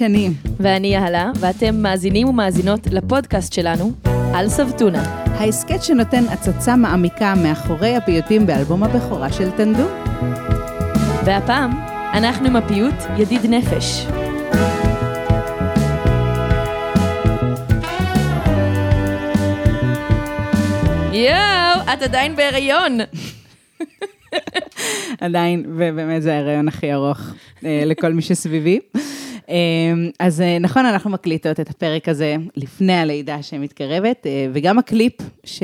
שני. ואני יהלה, ואתם מאזינים ומאזינות לפודקאסט שלנו, על סבתונה. ההסכת שנותן הצצה מעמיקה מאחורי הפיוטים באלבום הבכורה של טנדו. והפעם, אנחנו עם הפיוט ידיד נפש. יואו, את עדיין בהיריון. עדיין, ובאמת זה ההיריון הכי ארוך אה, לכל מי שסביבי. אה, אז אה, נכון, אנחנו מקליטות את הפרק הזה לפני הלידה שמתקרבת, אה, וגם הקליפ ש,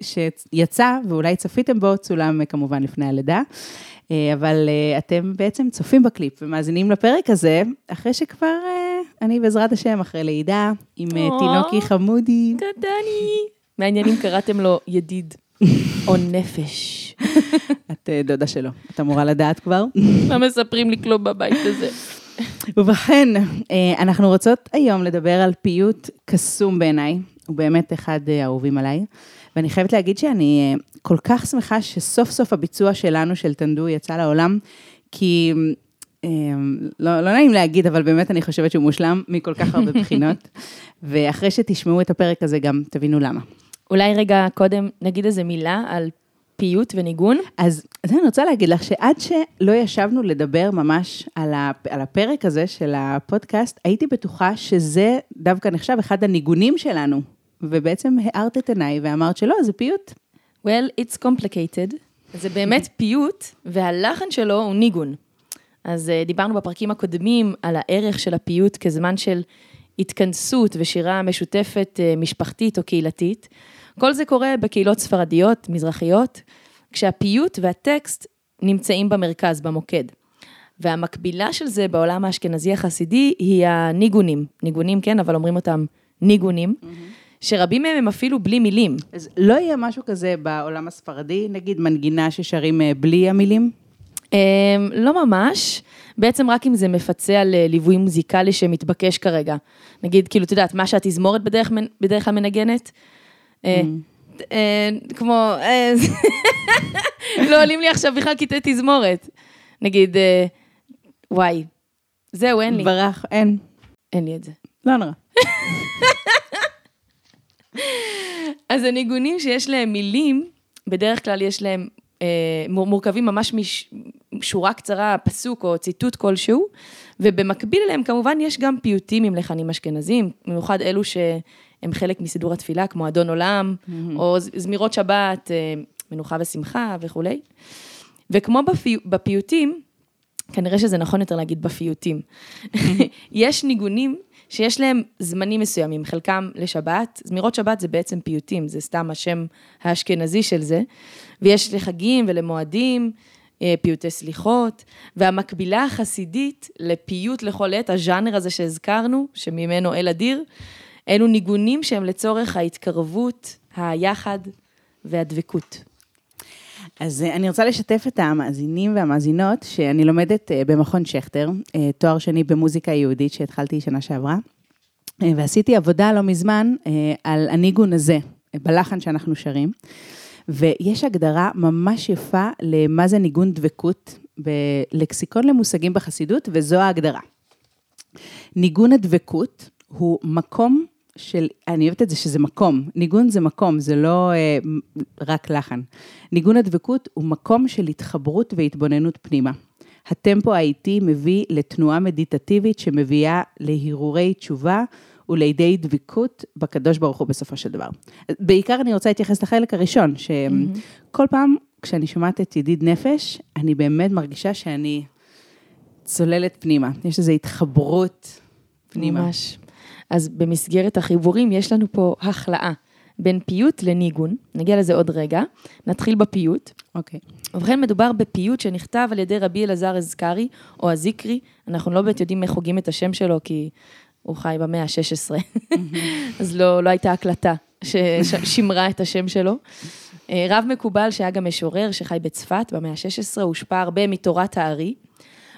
שיצא, ואולי צפיתם בו, צולם אה, כמובן לפני הלידה. אבל אתם בעצם צופים בקליפ ומאזינים לפרק הזה, אחרי שכבר אני בעזרת השם אחרי לידה, עם. תינוקי חמודי. קטני. מעניין אם קראתם לו ידיד או נפש. את דודה שלו, את אמורה לדעת כבר. מה מספרים לי כלום בבית הזה? ובכן, אה, אנחנו רוצות היום לדבר על פיוט קסום בעיניי, הוא באמת אחד אה, האהובים עליי, ואני חייבת להגיד שאני אה, כל כך שמחה שסוף סוף הביצוע שלנו, של טנדו, יצא לעולם, כי לא, לא נעים להגיד, אבל באמת אני חושבת שהוא מושלם מכל כך הרבה בחינות, ואחרי שתשמעו את הפרק הזה גם תבינו למה. אולי רגע קודם נגיד איזה מילה על פיוט וניגון. אז אז אני רוצה להגיד לך שעד שלא ישבנו לדבר ממש על, הפ, על הפרק הזה של הפודקאסט, הייתי בטוחה שזה דווקא נחשב אחד הניגונים שלנו. ובעצם הארת את עיניי ואמרת שלא, זה פיוט. Well, it's complicated. זה באמת פיוט, והלחן שלו הוא ניגון. אז uh, דיברנו בפרקים הקודמים על הערך של הפיוט כזמן של התכנסות ושירה משותפת, uh, משפחתית או קהילתית. כל זה קורה בקהילות ספרדיות, מזרחיות, כשהפיוט והטקסט נמצאים במרכז, במוקד. והמקבילה של זה בעולם האשכנזי החסידי היא הניגונים. ניגונים, כן, אבל אומרים אותם ניגונים, שרבים מהם הם אפילו בלי מילים. אז לא יהיה משהו כזה בעולם הספרדי, נגיד מנגינה ששרים אה, בלי המילים? אמ, לא ממש, בעצם רק אם זה מפצה על אה, ליווי מוזיקלי שמתבקש כרגע. נגיד, כאילו, את יודעת, מה שהתזמורת בדרך, בדרך כלל מנגנת, אה, אה, כמו, לא עולים לי עכשיו בכלל קטעי תזמורת. נגיד, וואי, זהו, אין לי, ברח, אין. אין לי את זה. לא נורא. אז הניגונים שיש להם מילים, בדרך כלל יש להם, מורכבים ממש משורה קצרה, פסוק או ציטוט כלשהו, ובמקביל אליהם כמובן יש גם פיוטים עם לחנים אשכנזים, במיוחד אלו שהם חלק מסידור התפילה, כמו אדון עולם, או ז- זמירות שבת, אה, מנוחה ושמחה וכולי. וכמו בפי, בפיוטים, כנראה שזה נכון יותר להגיד בפיוטים. יש ניגונים שיש להם זמנים מסוימים, חלקם לשבת, זמירות שבת זה בעצם פיוטים, זה סתם השם האשכנזי של זה, ויש לחגים ולמועדים, אה, פיוטי סליחות, והמקבילה החסידית לפיוט לכל עת, הז'אנר הזה שהזכרנו, שממנו אל אדיר, אלו ניגונים שהם לצורך ההתקרבות, היחד והדבקות. אז אה, אני רוצה לשתף את המאזינים והמאזינות שאני לומדת אה, במכון שכטר, אה, תואר שני במוזיקה יהודית שהתחלתי שנה שעברה, ועשיתי עבודה לא מזמן על הניגון הזה, בלחן שאנחנו שרים, ויש הגדרה ממש יפה למה זה ניגון דבקות בלקסיקון למושגים בחסידות, וזו ההגדרה. ניגון הדבקות הוא מקום של, אני אוהבת את זה שזה מקום, ניגון זה מקום, זה לא אה, רק לחן. ניגון הדבקות הוא מקום של התחברות והתבוננות פנימה. הטמפו האיטי מביא לתנועה מדיטטיבית שמביאה להרהורי תשובה ולידי דבקות בקדוש ברוך הוא בסופו של דבר. בעיקר אני רוצה להתייחס לחלק הראשון, שכל פעם כשאני שומעת את ידיד נפש, אני באמת מרגישה שאני צוללת פנימה. יש איזו התחברות פנימה. ממש. אז במסגרת החיבורים יש לנו פה החלאה בין פיוט לניגון, נגיע לזה עוד רגע, נתחיל בפיוט. אוקיי. ובכן מדובר בפיוט שנכתב על ידי רבי אלעזר אזכרי, או הזיקרי, אנחנו לא באמת יודעים איך הוגים את השם שלו, כי הוא חי במאה ה-16, אז לא, לא הייתה הקלטה ששימרה את השם שלו. אה, רב מקובל שהיה גם משורר שחי בצפת במאה ה-16, הוא הושפע הרבה מתורת הארי,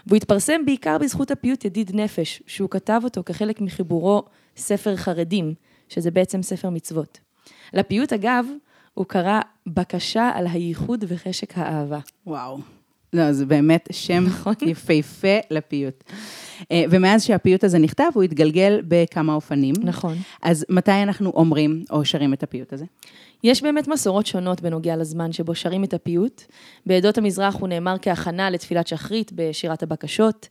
והוא התפרסם בעיקר בזכות הפיוט ידיד נפש, שהוא כתב אותו כחלק מחיבורו ספר חרדים, שזה בעצם ספר מצוות. לפיוט, אגב, הוא קרא בקשה על הייחוד וחשק האהבה. וואו. לא, זה באמת שם נכון. יפהפה לפיוט. אה, ומאז שהפיוט הזה נכתב, הוא התגלגל בכמה אופנים. נכון. אז מתי אנחנו אומרים או שרים את הפיוט הזה? יש באמת מסורות שונות בנוגע לזמן שבו שרים את הפיוט. בעדות המזרח הוא נאמר כהכנה לתפילת שחרית בשירת הבקשות.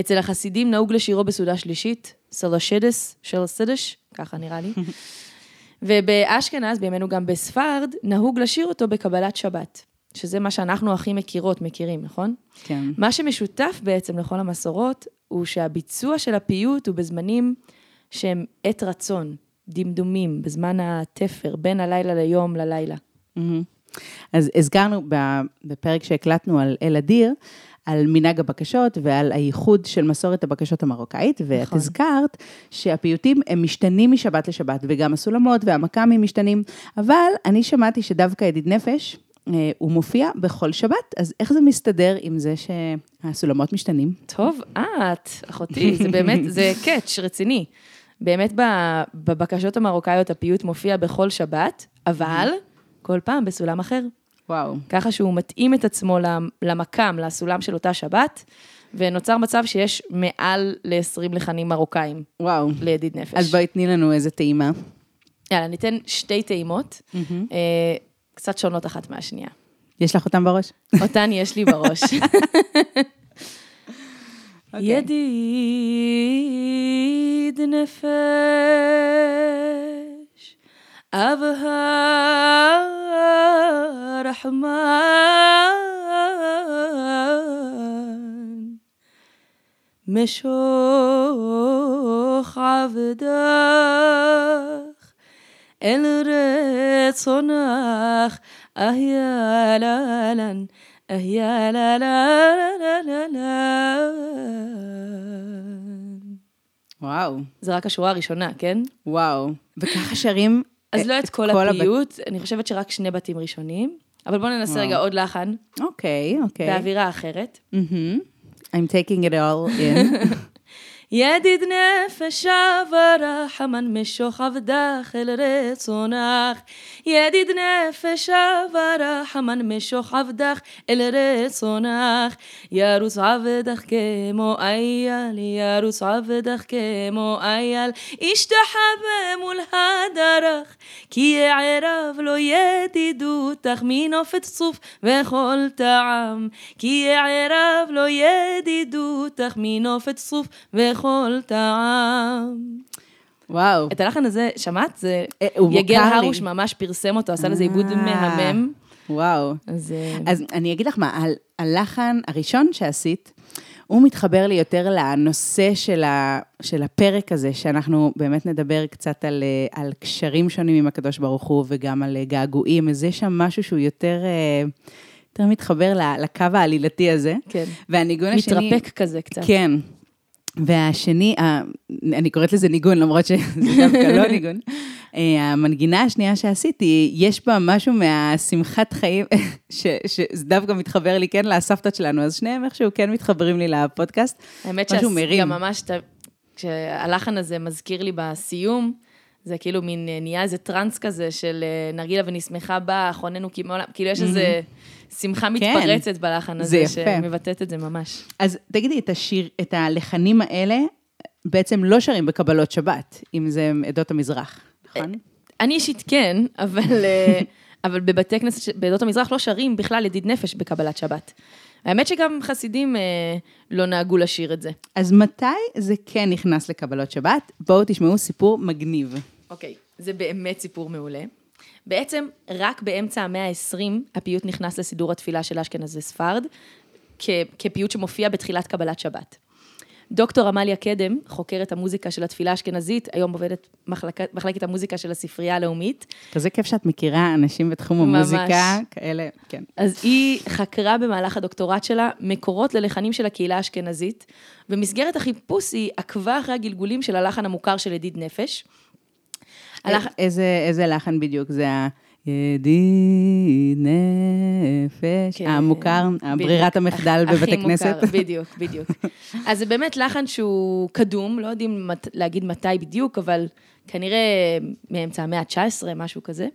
אצל החסידים נהוג לשירו בסעודה שלישית, סלשדס, שלסדש, ככה נראה לי. ובאשכנז, בימינו גם בספרד, נהוג לשיר אותו בקבלת שבת, שזה מה שאנחנו הכי מכירות, מכירים, נכון? כן. מה שמשותף בעצם לכל המסורות, הוא שהביצוע של הפיוט הוא בזמנים שהם עת רצון, דמדומים, בזמן התפר, בין הלילה ליום ללילה. מהמם. אז הזכרנו בפרק שהקלטנו על אל אדיר, על מנהג הבקשות ועל הייחוד של מסורת הבקשות המרוקאית, ואת נכון. הזכרת שהפיוטים הם משתנים משבת לשבת, וגם הסולמות והמכ"מים משתנים, אבל אני שמעתי שדווקא ידיד נפש, הוא מופיע בכל שבת, אז איך זה מסתדר עם זה שהסולמות משתנים? טוב, את, אחותי, זה באמת, זה קאץ' רציני. באמת בבקשות המרוקאיות הפיוט מופיע בכל שבת, אבל כל פעם בסולם אחר. וואו. ככה שהוא מתאים את עצמו למ- למקם, לסולם של אותה שבת, ונוצר מצב שיש מעל ל-20 לחנים מרוקאים וואו. לידיד נפש. אז בואי תני לנו איזה טעימה. יאללה, ניתן שתי טעימות, אה, קצת שונות אחת מהשנייה. יש לך אותם בראש? אותן יש לי בראש. אוקיי. ידיד נפש, אבהה רחמן, משוך עבדך אל רצונך, אהיה ללן, אהיה ללן. וואו. זה רק השורה הראשונה, כן? וואו. וככה שרים אז לא את כל הפיוט, אני חושבת שרק שני בתים ראשונים, אבל בואו ננסה. רגע עוד לחן, אוקיי, אוקיי. באווירה אחרת. מהמם. I'm taking it all in. ידיד נפש עברה חמן משוך עבדך אל רצונך. ידיד נפש עברה חמן משוך עבדך אל רצונך. ירוץ עבדך כמו אייל, ירוץ עבדך כמו אייל. ישתחווה מול הדרך, כי יערב לו ידידותך מנופת צוף וכל טעם. כי יערב לו ידידותך מנופת צוף וכל טעם. וואו. את הלחן הזה, שמעת? זה... אה, יגל. הרוש ממש פרסם אותו, עשה לזה עיבוד אה. מהמם. וואו. אז... אה, אז אני אגיד לך מה, הלחן הראשון שעשית, הוא מתחבר לי יותר לנושא של, ה, של הפרק הזה, שאנחנו באמת נדבר קצת על, על קשרים שונים עם הקדוש ברוך הוא, וגם על געגועים, אז יש שם משהו שהוא יותר, יותר מתחבר לקו העלילתי הזה. כן. והניגון השני... מתרפק כזה קצת. כן. והשני, אני קוראת לזה ניגון, למרות שזה דווקא לא ניגון. אה, המנגינה השנייה שעשיתי, יש בה משהו מהשמחת חיים, ש- שזה דווקא מתחבר לי כן לסבתות שלנו, אז שניהם איכשהו כן מתחברים לי לפודקאסט. האמת משהו שגם. ממש, כשהלחן הזה מזכיר לי בסיום, זה כאילו מין, אה, נהיה איזה טראנס כזה של אה, נרגילה ונשמחה בה, חוננו כי מעולם, כאילו יש איזה שמחה מתפרצת בלחן הזה. שמבטאת את זה ממש. אז תגידי, את השיר, את הלחנים האלה, בעצם לא שרים בקבלות שבת, אם זה עדות המזרח, נכון? אני אישית כן, אבל, אה, אבל בבתי כנסת, בעדות המזרח לא שרים בכלל ידיד נפש בקבלת שבת. האמת שגם חסידים אה, לא נהגו לשיר את זה. אז מתי זה כן נכנס לקבלות שבת? בואו תשמעו סיפור מגניב. אוקיי, זה באמת סיפור מעולה. בעצם, רק באמצע המאה ה-20, הפיוט נכנס לסידור התפילה של אשכנז וספרד, כ- כפיוט שמופיע בתחילת קבלת שבת. דוקטור עמליה קדם, חוקרת המוזיקה של התפילה האשכנזית, היום עובדת מחלקת, מחלקת המוזיקה של הספרייה הלאומית, כזה כיף שאת מכירה אנשים בתחום ממש. המוזיקה, כאלה, כן. אז היא חקרה במהלך הדוקטורט שלה מקורות ללחנים של הקהילה האשכנזית. במסגרת החיפוש היא עקבה אחרי הגלגולים של הלחן המוכר של ידיד נפש. הלחן, איזה, לחן בדיוק? זה הידיד נפש, כן, המוכר, ברירת. המחדל הכי בבתי מוכר, כנסת. בדיוק, בדיוק. אז זה באמת לחן שהוא קדום, לא יודעים מת, להגיד מתי בדיוק, אבל כנראה מאמצע המאה ה-19, משהו כזה.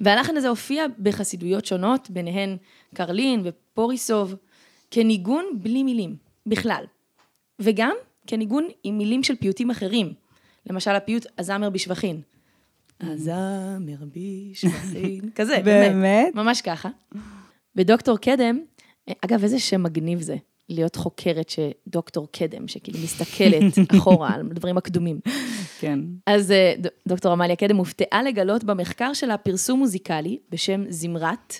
והלחן הזה הופיע בחסידויות שונות, ביניהן קרלין ופוריסוב, כניגון בלי מילים, בכלל. וגם כניגון עם מילים של פיוטים אחרים. למשל הפיוט הזמר בשבחין. הזמר בשבחין, כזה, באמת. באמת? ממש ככה. ודוקטור קדם, אגב, איזה שם מגניב זה, להיות חוקרת שדוקטור קדם, שכאילו מסתכלת אחורה על הדברים הקדומים. כן. אז אה, דוקטור עמליה קדם הופתעה לגלות במחקר שלה פרסום מוזיקלי בשם זמרת,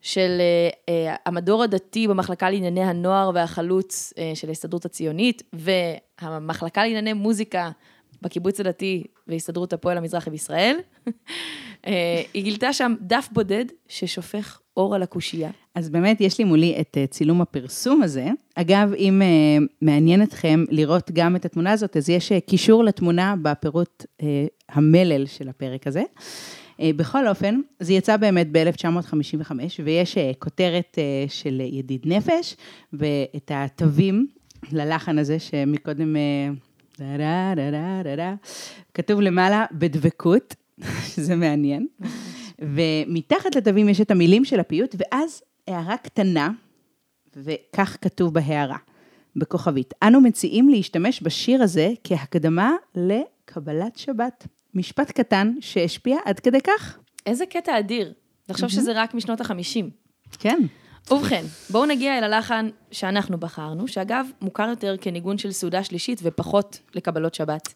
של אה, המדור הדתי במחלקה לענייני הנוער והחלוץ אה, של ההסתדרות הציונית, והמחלקה לענייני מוזיקה בקיבוץ הדתי והסתדרות הפועל המזרחי בישראל. אה, היא גילתה שם דף בודד ששופך אור על הקושייה. אז באמת, יש לי מולי את אה, צילום הפרסום הזה. אגב, אם אה, מעניין אתכם לראות גם את התמונה הזאת, אז יש קישור לתמונה בפירוט המלל של הפרק הזה. בכל אופן, זה יצא באמת ב-1955, ויש כותרת של ידיד נפש, ואת התווים ללחן הזה, שמקודם... כתוב למעלה בדבקות, שזה מעניין. ומתחת לתווים יש את המילים של הפיוט, ואז הערה קטנה, וכך כתוב בהערה, בכוכבית. אנו מציעים להשתמש בשיר הזה כהקדמה לקבלת שבת. משפט קטן שהשפיע עד כדי כך. איזה קטע אדיר. תחשוב שזה רק משנות החמישים. כן. ובכן, בואו נגיע אל הלחן שאנחנו בחרנו, שאגב, מוכר יותר כניגון של סעודה שלישית ופחות לקבלות שבת.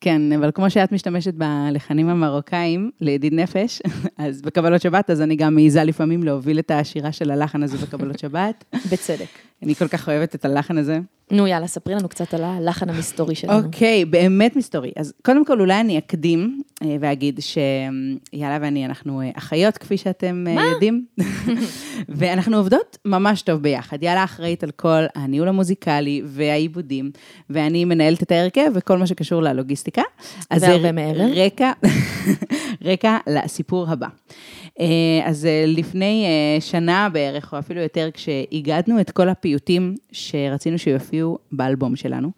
כן, אבל כמו שאת משתמשת בלחנים המרוקאים לידיד נפש, אז בקבלות שבת, אז אני גם מעיזה לפעמים להוביל את השירה של הלחן הזה בקבלות שבת. בצדק. אני כל כך אוהבת את הלחן הזה. נו, יאללה, ספרי לנו קצת על הלחן המסתורי שלנו. אוקיי, באמת מסתורי. אז קודם כל, אולי אני אקדים אה, ואגיד שיאללה ואני, אנחנו אה, אחיות, כפי שאתם אה, יודעים, ואנחנו עובדות ממש טוב ביחד. יאללה אחראית על כל הניהול המוזיקלי והעיבודים, ואני מנהלת את ההרכב וכל מה שקשור ללוגיסטיקה. והרבה מעבר. רקע, רקע לסיפור הבא. אה, אז אה, לפני אה, שנה בערך, או אפילו יותר, כשהגדנו את כל הפיוטים שרצינו שיופיעו באלבום שלנו,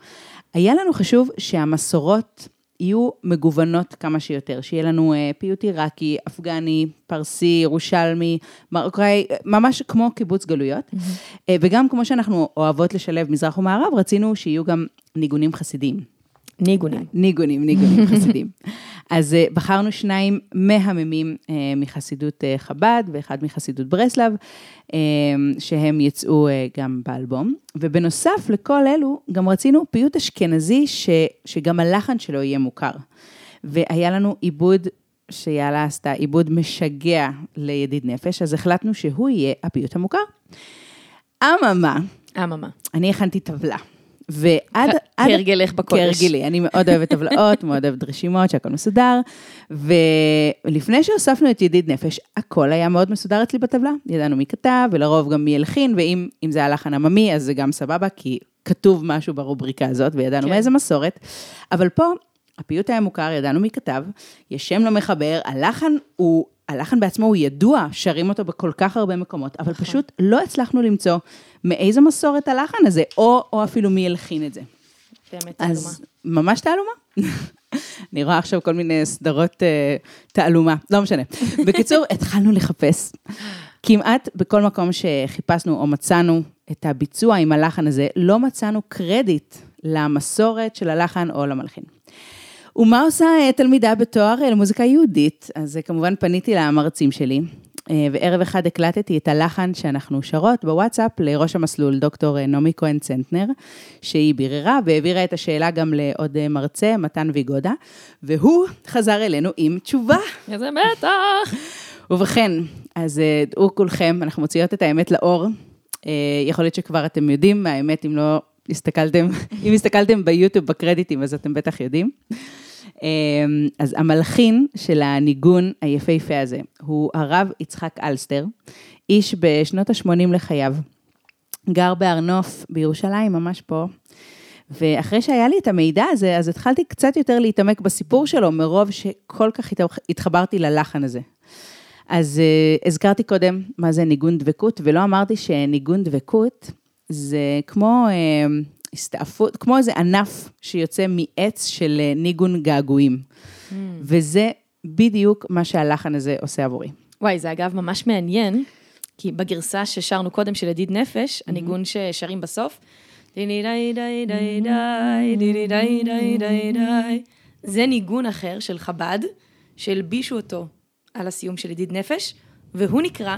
היה לנו חשוב שהמסורות יהיו מגוונות כמה שיותר, שיהיה לנו פיוט עיראקי, אפגני, פרסי, ירושלמי, מרוקאי, ממש כמו קיבוץ גלויות. אה, וגם כמו שאנחנו אוהבות לשלב מזרח ומערב, רצינו שיהיו גם ניגונים חסידיים. ניגונים. ניגונים, ניגונים חסידים. אז אה, בחרנו שניים מהממים אה, מחסידות אה, חב"ד ואחד מחסידות ברסלב, שהם יצאו גם באלבום. ובנוסף לכל אלו, גם רצינו פיוט אשכנזי ש, שגם הלחן שלו יהיה מוכר. והיה לנו עיבוד שיאללה עשתה, עיבוד משגע לידיד נפש, אז החלטנו שהוא יהיה הפיוט המוכר. אממה, אממה. אני הכנתי טבלה. ועד... כהרגלך בקודש. כהרגלי, אני מאוד אוהבת טבלאות, מאוד אוהבת רשימות, שהכל מסודר. ולפני שהוספנו את ידיד נפש, הכל היה מאוד מסודר אצלי בטבלה. ידענו מי כתב, ולרוב גם מי הלחין, ואם אם זה הלחן עממי, אז זה גם סבבה, כי כתוב משהו ברובריקה הזאת, וידענו כן. מאיזה מסורת. אבל פה, הפיוט היה מוכר, ידענו מי כתב, יש שם למחבר, הלחן הוא... הלחן בעצמו הוא ידוע, שרים אותו בכל כך הרבה מקומות, אבל נכון. פשוט לא הצלחנו למצוא מאיזה מסורת הלחן הזה, או, או אפילו מי הלחין את זה. באמת תעלומה. אז ממש תעלומה. אני רואה עכשיו כל מיני סדרות אה, תעלומה, לא משנה. בקיצור, התחלנו לחפש. כמעט בכל מקום שחיפשנו או מצאנו את הביצוע עם הלחן הזה, לא מצאנו קרדיט למסורת של הלחן או למלחין. ומה עושה אה, תלמידה בתואר אה, למוזיקה יהודית? אז אה, כמובן פניתי למרצים שלי, וערב אחד הקלטתי את הלחן שאנחנו שרות בוואטסאפ לראש המסלול, דוקטור נעמי כהן צנטנר, שהיא ביררה והעבירה את השאלה גם לעוד מרצה, מתן ויגודה, והוא חזר אלינו עם תשובה. איזה מתח. ובכן, אז דעו כולכם, אנחנו מוציאות את האמת לאור. יכול להיות שכבר אתם יודעים מהאמת, אם לא הסתכלתם, אם הסתכלתם ביוטיוב בקרדיטים, אז אתם בטח יודעים. אה, אז המלחין של הניגון היפהפה הזה הוא הרב יצחק אלסטר, איש בשנות ה-80 לחייו. גר בהר נוף בירושלים, ממש פה. ואחרי שהיה לי את המידע הזה, אז התחלתי קצת יותר להתעמק בסיפור שלו, מרוב שכל כך התח- התחברתי ללחן הזה. אז uh, הזכרתי קודם מה זה ניגון דבקות, ולא אמרתי שניגון דבקות זה כמו uh, הסתעפות, כמו איזה ענף שיוצא מעץ של uh, ניגון געגועים. וזה בדיוק מה שהלחן הזה עושה עבורי. וואי, זה אגב ממש מעניין, כי בגרסה ששרנו קודם של ידיד נפש, הניגון ששרים בסוף, זה ניגון אחר של חב"ד, שהלבישו אותו על הסיום של ידיד נפש, והוא נקרא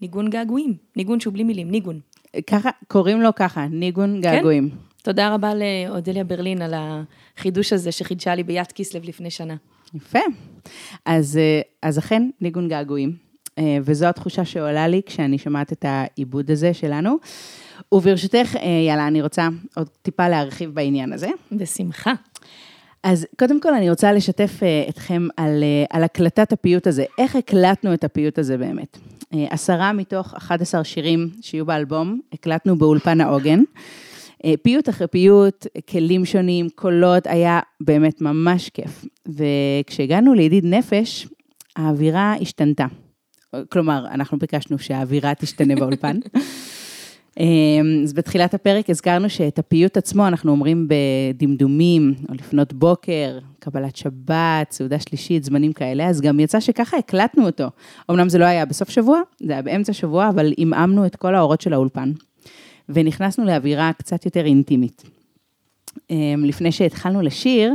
ניגון געגועים, ניגון שהוא בלי מילים, ניגון. ככה, קוראים לו ככה, ניגון געגועים. תודה רבה לאודליה ברלין על החידוש הזה שחידשה לי ביד כיסלב לפני שנה. יפה. אז, אה, אז אכן, ניגון געגועים. אה, וזו התחושה שעולה לי כשאני שומעת את העיבוד הזה שלנו. וברשותך, אה, יאללה, אני רוצה עוד טיפה להרחיב בעניין הזה. בשמחה. אז קודם כל אני רוצה לשתף אתכם על, על הקלטת הפיוט הזה. איך הקלטנו את הפיוט הזה באמת? עשרה מתוך 11 שירים שיהיו באלבום, הקלטנו באולפן העוגן. פיוט אחרי פיוט, כלים שונים, קולות, היה באמת ממש כיף. וכשהגענו לידיד נפש, האווירה השתנתה. כלומר, אנחנו ביקשנו שהאווירה תשתנה באולפן. אמ, אז בתחילת הפרק הזכרנו שאת הפיוט עצמו אנחנו אומרים בדמדומים, או לפנות בוקר, קבלת שבת, סעודה שלישית, זמנים כאלה, אז גם יצא שככה הקלטנו אותו. אמנם זה לא היה בסוף שבוע, זה היה באמצע שבוע, אבל עמעמנו את כל האורות של האולפן. ונכנסנו לאווירה קצת יותר אינטימית. אמ, לפני שהתחלנו לשיר,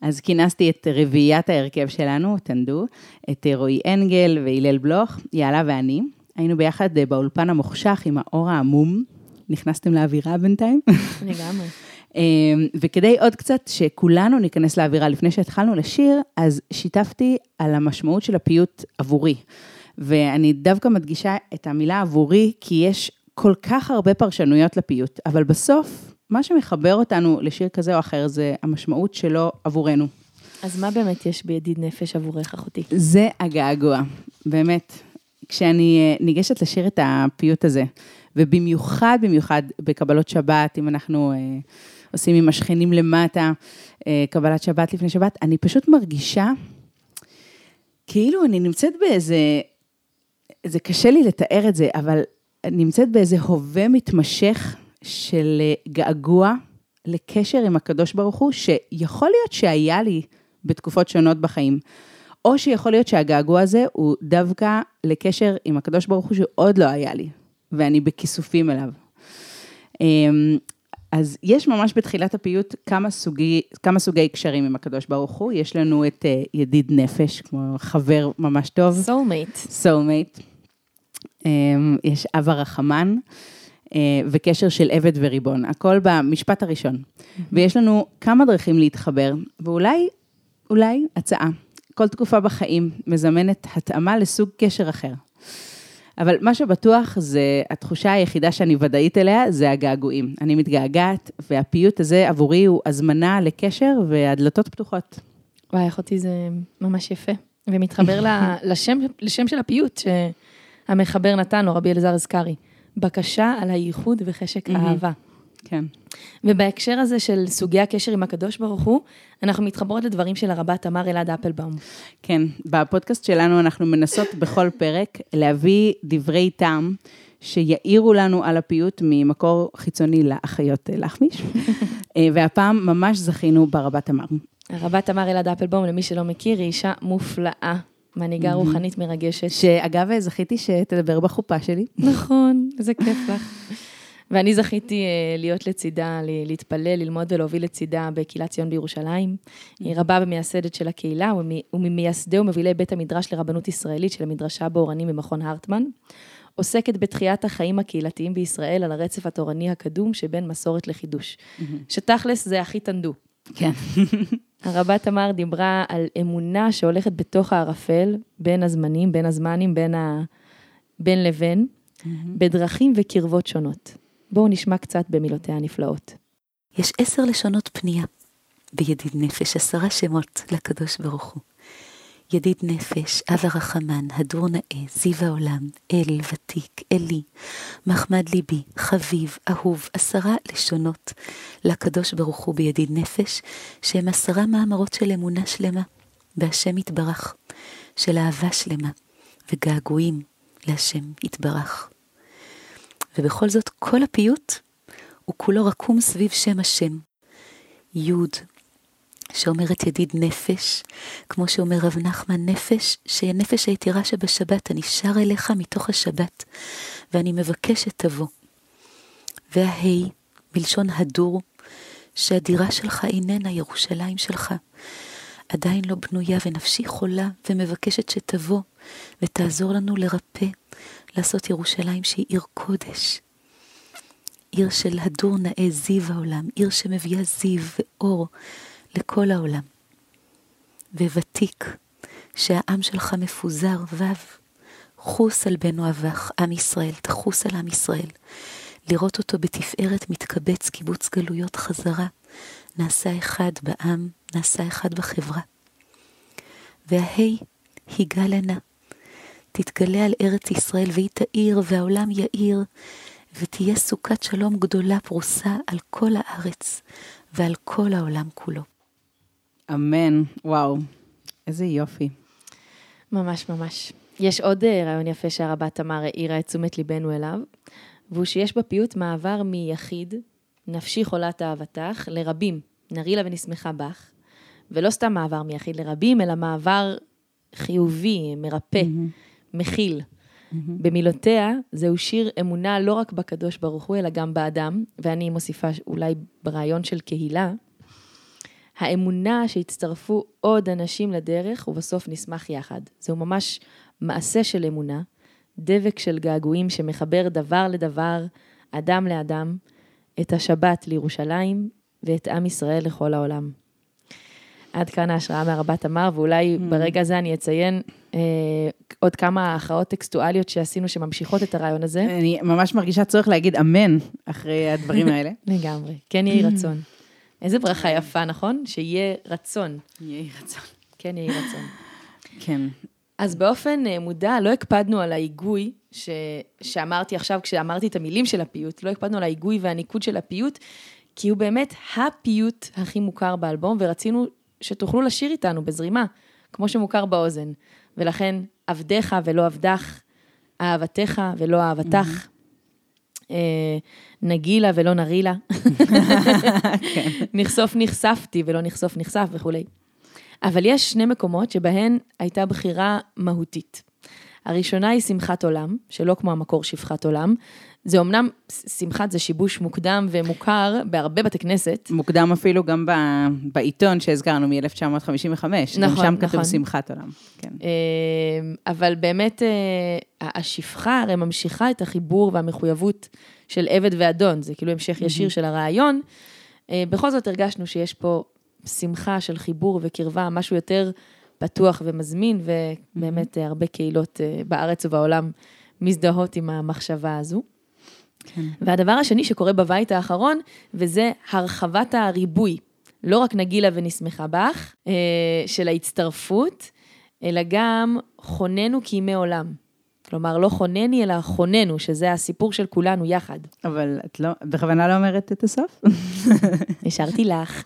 אז כינסתי את רביעיית ההרכב שלנו, תנדו, את רועי אנגל והלל בלוך, יעלה ואני. היינו ביחד אה, באולפן המוחשך עם האור העמום. נכנסתם לאווירה בינתיים? לגמרי. אמ, וכדי עוד קצת שכולנו ניכנס לאווירה לפני שהתחלנו לשיר, אז שיתפתי על המשמעות של הפיוט עבורי. ואני דווקא מדגישה את המילה עבורי, כי יש כל כך הרבה פרשנויות לפיוט, אבל בסוף, מה שמחבר אותנו לשיר כזה או אחר זה המשמעות שלו עבורנו. אז מה באמת יש בידיד נפש עבורך, אחותי? זה הגעגוע, באמת. כשאני אה, ניגשת לשיר את הפיוט הזה, ובמיוחד, במיוחד בקבלות שבת, אם אנחנו אה, עושים עם השכנים למטה, אה, קבלת שבת לפני שבת, אני פשוט מרגישה כאילו אני נמצאת באיזה, זה קשה לי לתאר את זה, אבל נמצאת באיזה הווה מתמשך של אה, געגוע לקשר עם הקדוש ברוך הוא, שיכול להיות שהיה לי בתקופות שונות בחיים. או שיכול להיות שהגעגוע הזה הוא דווקא לקשר עם הקדוש ברוך הוא שעוד לא היה לי, ואני בכיסופים אליו. אמ, אז יש ממש בתחילת הפיוט כמה סוגי, כמה סוגי קשרים עם הקדוש ברוך הוא. יש לנו את אה, ידיד נפש, כמו חבר ממש טוב. soulmate. soulmate. אמ, יש אב הרחמן, אה, וקשר של עבד וריבון, הכל במשפט הראשון. ויש לנו כמה דרכים להתחבר, ואולי, אולי הצעה. כל תקופה בחיים מזמנת התאמה לסוג קשר אחר. אבל מה שבטוח זה, התחושה היחידה שאני ודאית אליה, זה הגעגועים. אני מתגעגעת, והפיוט הזה עבורי הוא הזמנה לקשר והדלתות פתוחות. וואי, אחותי, זה ממש יפה. ומתחבר לשם, לשם של הפיוט שהמחבר נתן לו, רבי אלעזר אזכרי. בקשה על הייחוד וחשק אהבה. כן. ובהקשר הזה של סוגי הקשר עם הקדוש ברוך הוא, אנחנו מתחברות לדברים של הרבה תמר אלעד אפלבאום. כן, בפודקאסט שלנו אנחנו מנסות בכל פרק להביא דברי טעם שיעירו לנו על הפיוט ממקור חיצוני לאחיות לחמיש, אה, והפעם ממש זכינו ברבה תמר. הרבה תמר אלעד אפלבאום, למי שלא מכיר, היא אישה מופלאה. מנהיגה רוחנית מרגשת. שאגב, זכיתי שתדבר בחופה שלי. נכון, איזה כיף לך. ואני זכיתי אה, להיות לצידה, להתפלל, ללמוד ולהוביל לצידה בקהילת ציון בירושלים. היא רבה ומייסדת של הקהילה וממייסדי ומובילי בית המדרש לרבנות ישראלית של המדרשה באורנים במכון הרטמן. עוסקת בתחיית החיים הקהילתיים בישראל על הרצף התורני הקדום שבין מסורת לחידוש. שתכלס זה הכי תנדו. כן. הרבה תמר דיברה על אמונה שהולכת בתוך הערפל, בין הזמנים, בין הזמנים, בין, ה... בין לבין, בדרכים וקרבות שונות. בואו נשמע קצת במילותיה הנפלאות. יש עשר לשונות פנייה. בידיד נפש עשרה שמות לקדוש ברוך הוא. ידיד נפש, אב הרחמן, הדור נאה, זיו העולם, אל, ותיק, אלי, מחמד ליבי, חביב, אהוב, עשרה לשונות לקדוש ברוך הוא בידיד נפש, שהם עשרה מאמרות של אמונה שלמה בהשם יתברך, של אהבה שלמה וגעגועים להשם יתברך. ובכל זאת כל הפיוט הוא כולו רקום סביב שם השם. י', שאומרת ידיד נפש, כמו שאומר רב נחמן, נפש, שהנפש היתירה שבשבת, אני שר אליך מתוך השבת, ואני מבקש שתבוא. וההי, מלשון הדור, שהדירה שלך איננה ירושלים שלך. עדיין לא בנויה ונפשי חולה ומבקשת שתבוא ותעזור לנו לרפא, לעשות ירושלים שהיא עיר קודש. עיר של הדור נאה זיו העולם, עיר שמביאה זיו ואור לכל העולם. וותיק, שהעם שלך מפוזר, ו', חוס על בן אוהבך, עם ישראל, תחוס על עם ישראל. לראות אותו בתפארת מתקבץ קיבוץ גלויות חזרה, נעשה אחד בעם, נעשה אחד בחברה. וההי היגלנה, תתגלה על ארץ ישראל והיא תאיר והעולם יאיר, ותהיה סוכת שלום גדולה פרוסה על כל הארץ ועל כל העולם כולו. אמן, וואו, איזה יופי. ממש ממש. יש עוד אה, רעיון יפה שהרבה תמר העירה את תשומת ליבנו אליו, והוא שיש בפיוט מעבר מיחיד, נפשי חולת אהבתך, לרבים, נרילה ונשמחה בך, ולא סתם מעבר מיחיד לרבים, אלא מעבר חיובי, מרפא, mm-hmm. מכיל. Mm-hmm. במילותיה, זהו שיר אמונה לא רק בקדוש ברוך הוא, אלא גם באדם, ואני מוסיפה אולי ברעיון של קהילה, האמונה שהצטרפו עוד אנשים לדרך, ובסוף נשמח יחד. זהו ממש מעשה של אמונה, דבק של געגועים שמחבר דבר לדבר, אדם לאדם, את השבת לירושלים ואת עם ישראל לכל העולם. עד כאן ההשראה מהרבת תמר, ואולי mm. ברגע הזה אני אציין אה, עוד כמה הכרעות טקסטואליות שעשינו שממשיכות את הרעיון הזה. אני ממש מרגישה צורך להגיד אמן אחרי הדברים האלה. לגמרי, כן יהי רצון. איזה ברכה יפה, נכון? שיהיה רצון. יהי רצון. כן יהי רצון. כן. אז באופן אה, מודע, לא הקפדנו על ההיגוי ש... שאמרתי עכשיו, כשאמרתי את המילים של הפיוט, לא הקפדנו על ההיגוי והניקוד של הפיוט, כי הוא באמת הפיוט הכי מוכר באלבום, ורצינו שתוכלו לשיר איתנו בזרימה, כמו שמוכר באוזן. ולכן, עבדיך ולא עבדך, אהבתך ולא אהבתך, אה, נגילה ולא נרילה. נחשוף נחשפתי ולא נחשוף נחשף וכולי. אבל יש שני מקומות שבהן הייתה בחירה מהותית. הראשונה היא שמחת עולם, שלא כמו המקור שפחת עולם. זה אמנם, שמחת זה שיבוש מוקדם ומוכר בהרבה בתי כנסת. מוקדם אפילו גם ב, בעיתון שהזכרנו מ-1955. נכון, גם שם כתוב נכון. שמחת עולם. כן. אמ, אבל באמת, אה, השפחה הרי ממשיכה את החיבור והמחויבות של עבד ואדון, זה כאילו המשך ישיר של הרעיון. אה, בכל זאת הרגשנו שיש פה שמחה של חיבור וקרבה, משהו יותר פתוח ומזמין, ובאמת mm-hmm. הרבה קהילות אה, בארץ ובעולם מזדהות עם המחשבה הזו. כן. והדבר השני שקורה בבית האחרון, וזה הרחבת הריבוי. לא רק נגילה ונשמחה בך, אה, של ההצטרפות, אלא גם חוננו כימי עולם. כלומר, לא חונני, אלא חוננו, שזה הסיפור של כולנו יחד. אבל את לא, בכוונה לא אומרת את הסוף? השארתי לך.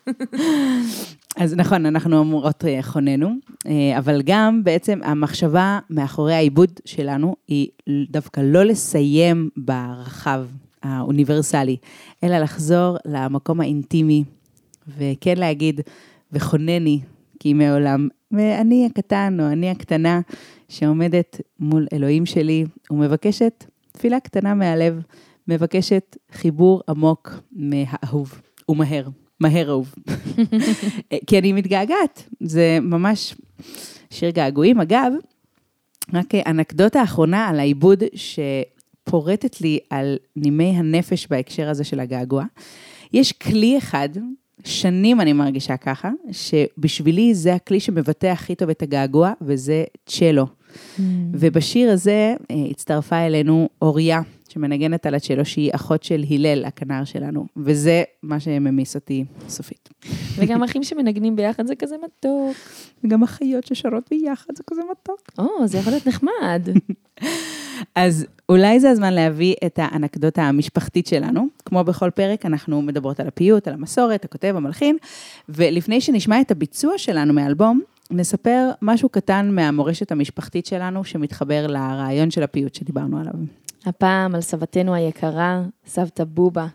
אז נכון, אנחנו אומרות אה, חוננו, אה, אבל גם בעצם המחשבה מאחורי העיבוד שלנו היא דווקא לא לסיים ברחב האוניברסלי, אלא לחזור למקום האינטימי, וכן להגיד, וחונני, כי מעולם, ואני הקטן או אני הקטנה, שעומדת מול אלוהים שלי ומבקשת תפילה קטנה מהלב, מבקשת חיבור עמוק מהאהוב ומהר, מהר אהוב. כי אני מתגעגעת, זה ממש שיר געגועים. אגב, רק אנקדוטה אחרונה על העיבוד שפורטת לי על נימי הנפש בהקשר הזה של הגעגוע. יש כלי אחד שנים אני מרגישה ככה, שבשבילי זה הכלי שמבטא הכי טוב את הגעגוע, וזה צ'לו. Mm. ובשיר הזה אה, הצטרפה אלינו אוריה, שמנגנת על הצ'לו, שהיא אחות של הלל, הכנר שלנו, וזה מה שממיס אותי סופית. וגם אחים שמנגנים ביחד זה כזה מתוק. וגם אחיות ששרות ביחד זה כזה מתוק. או, זה יכול להיות נחמד. אז אולי זה הזמן להביא את האנקדוטה המשפחתית שלנו. כמו בכל פרק, אנחנו מדברות על הפיוט, על המסורת, הכותב, המלחין, ולפני שנשמע את הביצוע שלנו מאלבום, נספר משהו קטן מהמורשת המשפחתית שלנו, שמתחבר לרעיון של הפיוט שדיברנו עליו. הפעם על סבתנו היקרה, סבתא בובה,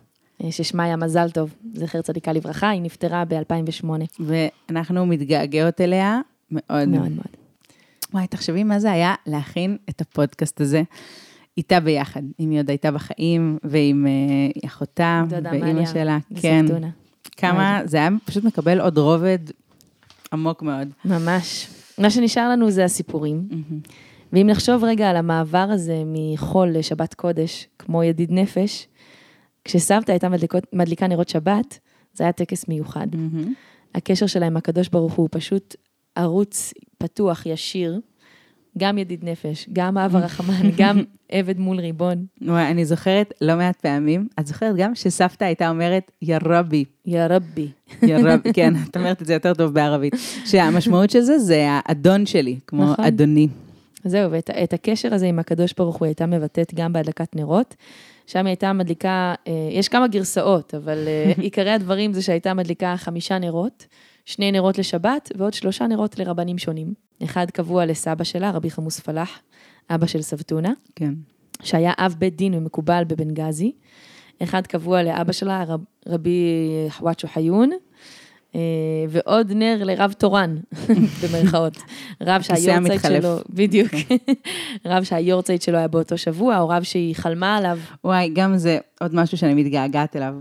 אה, ששמה היה מזל טוב, זכר צדיקה לברכה, היא נפטרה ב-2008. ואנחנו מתגעגעות אליה מאוד. מאוד מאוד. וואי, תחשבי מה זה היה להכין את הפודקאסט הזה איתה ביחד. אם היא עוד הייתה בחיים, ועם אה, אחותה, ואימא שלה. כן. כמה, זה היה פשוט מקבל עוד רובד עמוק מאוד. ממש. מה שנשאר לנו זה הסיפורים. ואם נחשוב רגע על המעבר הזה מחול לשבת קודש, כמו ידיד נפש, כשסבתא הייתה מדליקות, מדליקה נרות שבת, זה היה טקס מיוחד. מהמם. הקשר שלה עם הקדוש ברוך הוא פשוט ערוץ פתוח, ישיר, גם ידיד נפש, גם אב הרחמן, גם עבד מול ריבון. וואי, אני זוכרת לא מעט פעמים, את זוכרת גם שסבתא הייתה אומרת, יא רבי, יא רבי. יא רבי, כן, את אומרת את זה יותר טוב בערבית. שהמשמעות של זה, זה האדון שלי, כמו נכון. אדוני. זהו, ואת את הקשר הזה עם הקדוש ברוך הוא הייתה מבטאת גם בהדלקת נרות. שם היא הייתה מדליקה, אה, יש כמה גרסאות, אבל אה, עיקרי הדברים זה שהייתה מדליקה חמישה נרות, שני נרות לשבת ועוד שלושה נרות לרבנים שונים. אחד קבוע לסבא שלה, רבי חמוס פלאח, אבא של סבתונה, כן. שהיה אב בית דין ומקובל בבנגזי. אחד קבוע לאבא שלה, רב, רבי חוואצ'ו חיון, ועוד נר לרב תורן, במרכאות. רב שהיורצייט. שלו, בדיוק, רב שהיורצייט שלו היה באותו שבוע, או רב שהיא חלמה עליו. וואי, גם זה עוד משהו שאני מתגעגעת אליו.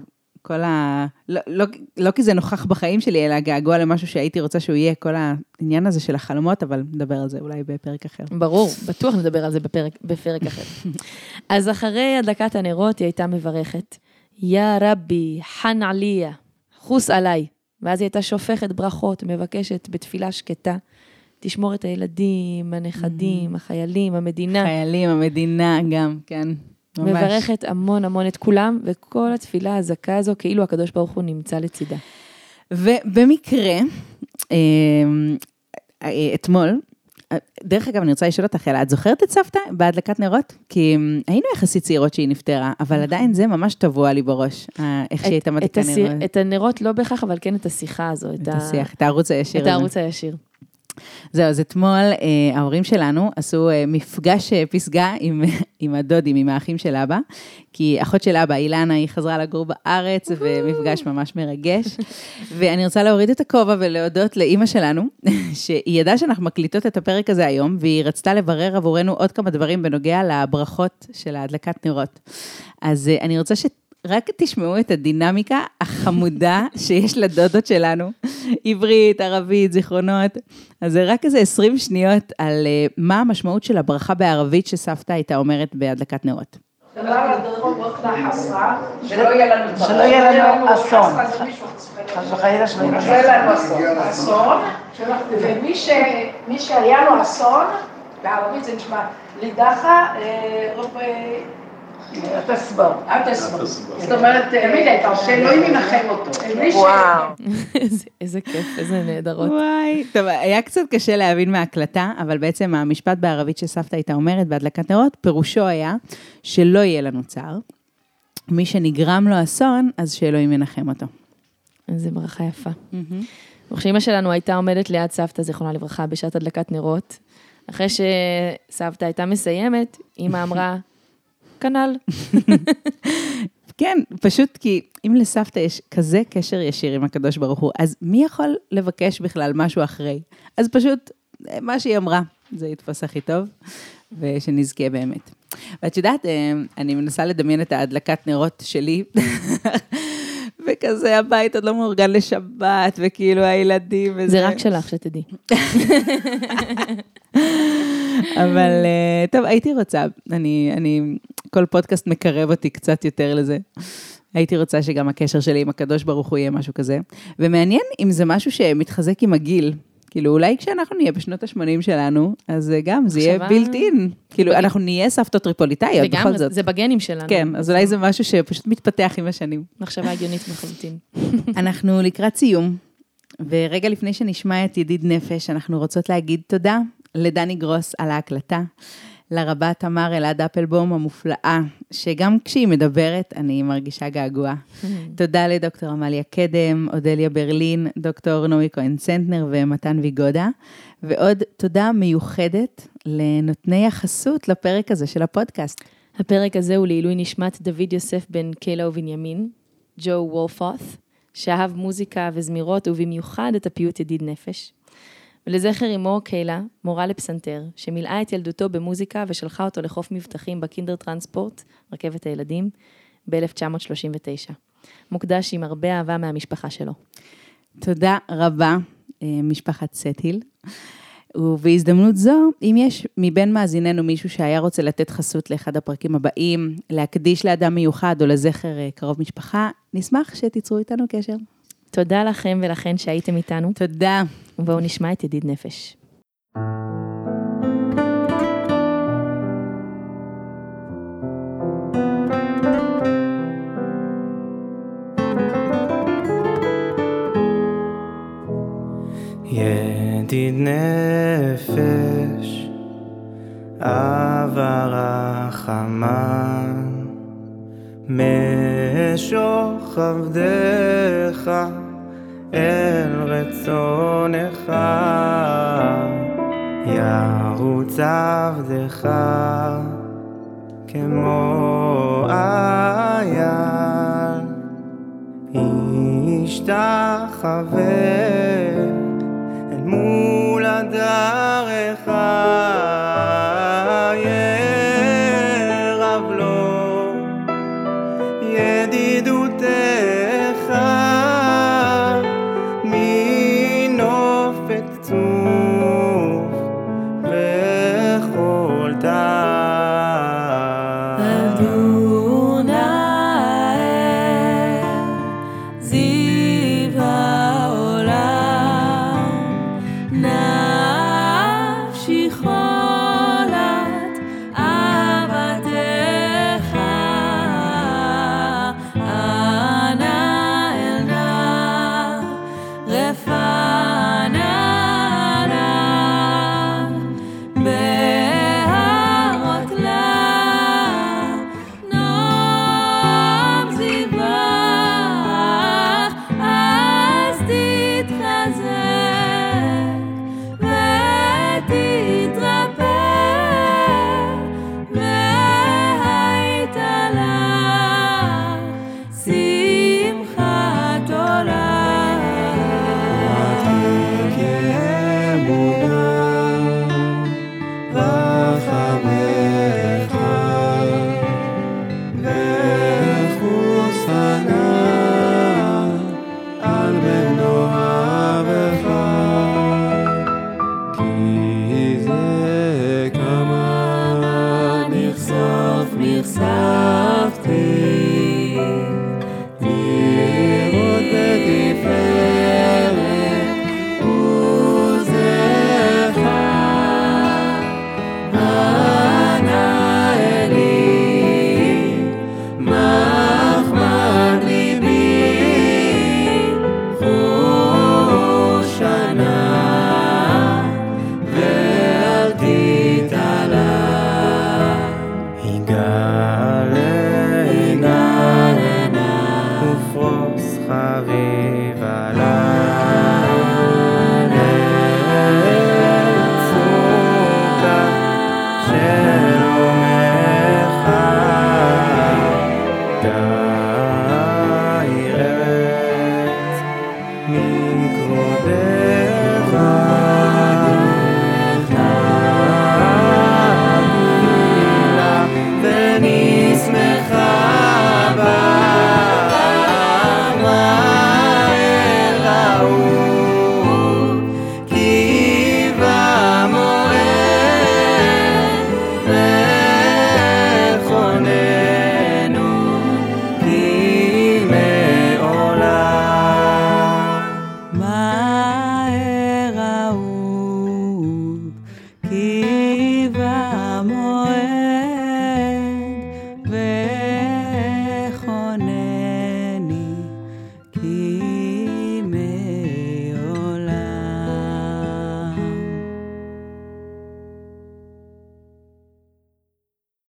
כל ה... לא, לא, לא כי זה נוכח בחיים שלי, אלא געגוע למשהו שהייתי רוצה שהוא יהיה, כל העניין הזה של החלומות, אבל נדבר על זה אולי בפרק אחר. ברור, בטוח נדבר על זה בפרק, בפרק אחר. אז אחרי הדלקת הנרות היא הייתה מברכת, יא רבי, חן עליה, חוס עליי. ואז היא הייתה שופכת ברכות, מבקשת בתפילה שקטה, תשמור את הילדים, הנכדים, החיילים, המדינה. חיילים, המדינה גם, כן. ממש. מברכת המון המון את כולם, וכל התפילה הזכה הזו, כאילו הקדוש ברוך הוא נמצא לצידה. ובמקרה, אה, אה, אתמול, דרך אגב, אני רוצה לשאול אותך, אלה, את זוכרת את סבתא בהדלקת נרות? כי אה, היינו יחסית צעירות שהיא נפטרה, אבל עדיין זה ממש טבוע לי בראש, אה, איך שהיא הייתה מדליקה נרות. את הנרות לא בהכרח, אבל כן את השיחה הזו. את השיח, את הערוץ הישיר את. הערוץ הישיר. זהו, אז אתמול אה, ההורים שלנו עשו אה, מפגש אה, פסגה עם, עם הדודים, עם האחים של אבא, כי אחות של אבא, אילנה, היא חזרה לגור בארץ, ומפגש ממש מרגש. ואני רוצה להוריד את הכובע ולהודות לאימא שלנו, שהיא ידעה שאנחנו מקליטות את הפרק הזה היום, והיא רצתה לברר עבורנו עוד כמה דברים בנוגע לברכות של ההדלקת נרות. אז אה, אני רוצה ש... רק תשמעו את הדינמיקה החמודה שיש לדודות שלנו, עברית, ערבית, זיכרונות. אז זה רק איזה 20 שניות על אה, מה המשמעות של הברכה בערבית שסבתא הייתה אומרת בהדלקת נרות. שלא יהיה לנו אסון. חס וחלילה שלא יהיה לנו אסון. ומי שהיה לו אסון, בערבית זה נשמע לידחה, אה, אה, אתה סבור. אל תסבור. זאת אומרת, תמיד הייתה אומרת, שאלוהים ינחם אותו. וואו. איזה- איזה כיף, איזה נהדרות. וואי, טוב, היה קצת קשה להבין מההקלטה, אבל בעצם המשפט בערבית שסבתא הייתה אומרת בהדלקת נרות, פירושו היה שלא יהיה לנו צער. מי שנגרם לו אסון, אז שאלוהים ינחם אותו. איזה ברכה יפה. וכשאימא שלנו הייתה עומדת ליד סבתא, זיכרונה לברכה, בשעת הדלקת נרות, אחרי שסבתא הייתה מסיימת, אימא אמרה, כנ"ל. כן, פשוט כי אם לסבתא יש כזה קשר ישיר עם הקדוש ברוך הוא, אז מי יכול לבקש בכלל משהו אחרי? אז פשוט, אה, מה שהיא אמרה, זה יתפוס הכי טוב, ושנזכה באמת. ואת יודעת, אה, אני מנסה לדמיין את ההדלקת נרות שלי, וכזה הבית עוד לא מאורגן לשבת, וכאילו הילדים וזה. זה רק שלך, שתדעי. אבל אה, טוב, הייתי רוצה, אני, אני, כל פודקאסט מקרב אותי קצת יותר לזה. הייתי רוצה שגם הקשר שלי עם הקדוש ברוך הוא יהיה משהו כזה. ומעניין אם זה משהו שמתחזק עם הגיל. כאילו, אולי כשאנחנו נהיה בשנות ה-80 שלנו, אז אה, גם זה יהיה בילט אין. כאילו, אנחנו נהיה סבתות טריפוליטאיות, וגם בכל זאת. זה בגנים שלנו. כן, אז אולי זה משהו שפשוט מתפתח עם השנים. מחשבה הגיונית לחלוטין. אנחנו לקראת סיום, ורגע לפני שנשמע את ידיד נפש, אנחנו רוצות להגיד תודה לדני גרוס על ההקלטה, לרבה תמר אלעד אפלבום המופלאה, שגם כשהיא מדברת, אני מרגישה געגוע. תודה לדוקטור עמליה קדם, אודליה ברלין, דוקטור נעמי כהן צנטנר ומתן ויגודה, ועוד תודה מיוחדת לנותני החסות לפרק הזה של הפודקאסט. הפרק הזה הוא לעילוי נשמת דוד יוסף בן קלה ובנימין, ג'ו וולפות, שאהב מוזיקה וזמירות ובמיוחד את הפיוט ידיד נפש. ולזכר אמו קיילה, מורה לפסנתר, שמילאה את ילדותו במוזיקה ושלחה אותו לחוף מבטחים בקינדר טרנספורט, רכבת הילדים, ב-1939. מוקדש עם הרבה אהבה מהמשפחה שלו. תודה רבה, אה, משפחת סטיל. ובהזדמנות זו, אם יש מבין מאזיננו מישהו שהיה רוצה לתת חסות לאחד הפרקים הבאים, להקדיש לאדם מיוחד או לזכר אה, קרוב משפחה, נשמח שתיצרו איתנו קשר. תודה לכם ולכן שהייתם איתנו, תודה. ובואו נשמע את ידיד נפש. ידיד נפש, אב הרחמן, משוך עבדיך אל רצונך, ירוץ עבדך כמו אייל, ישתחווה אל מול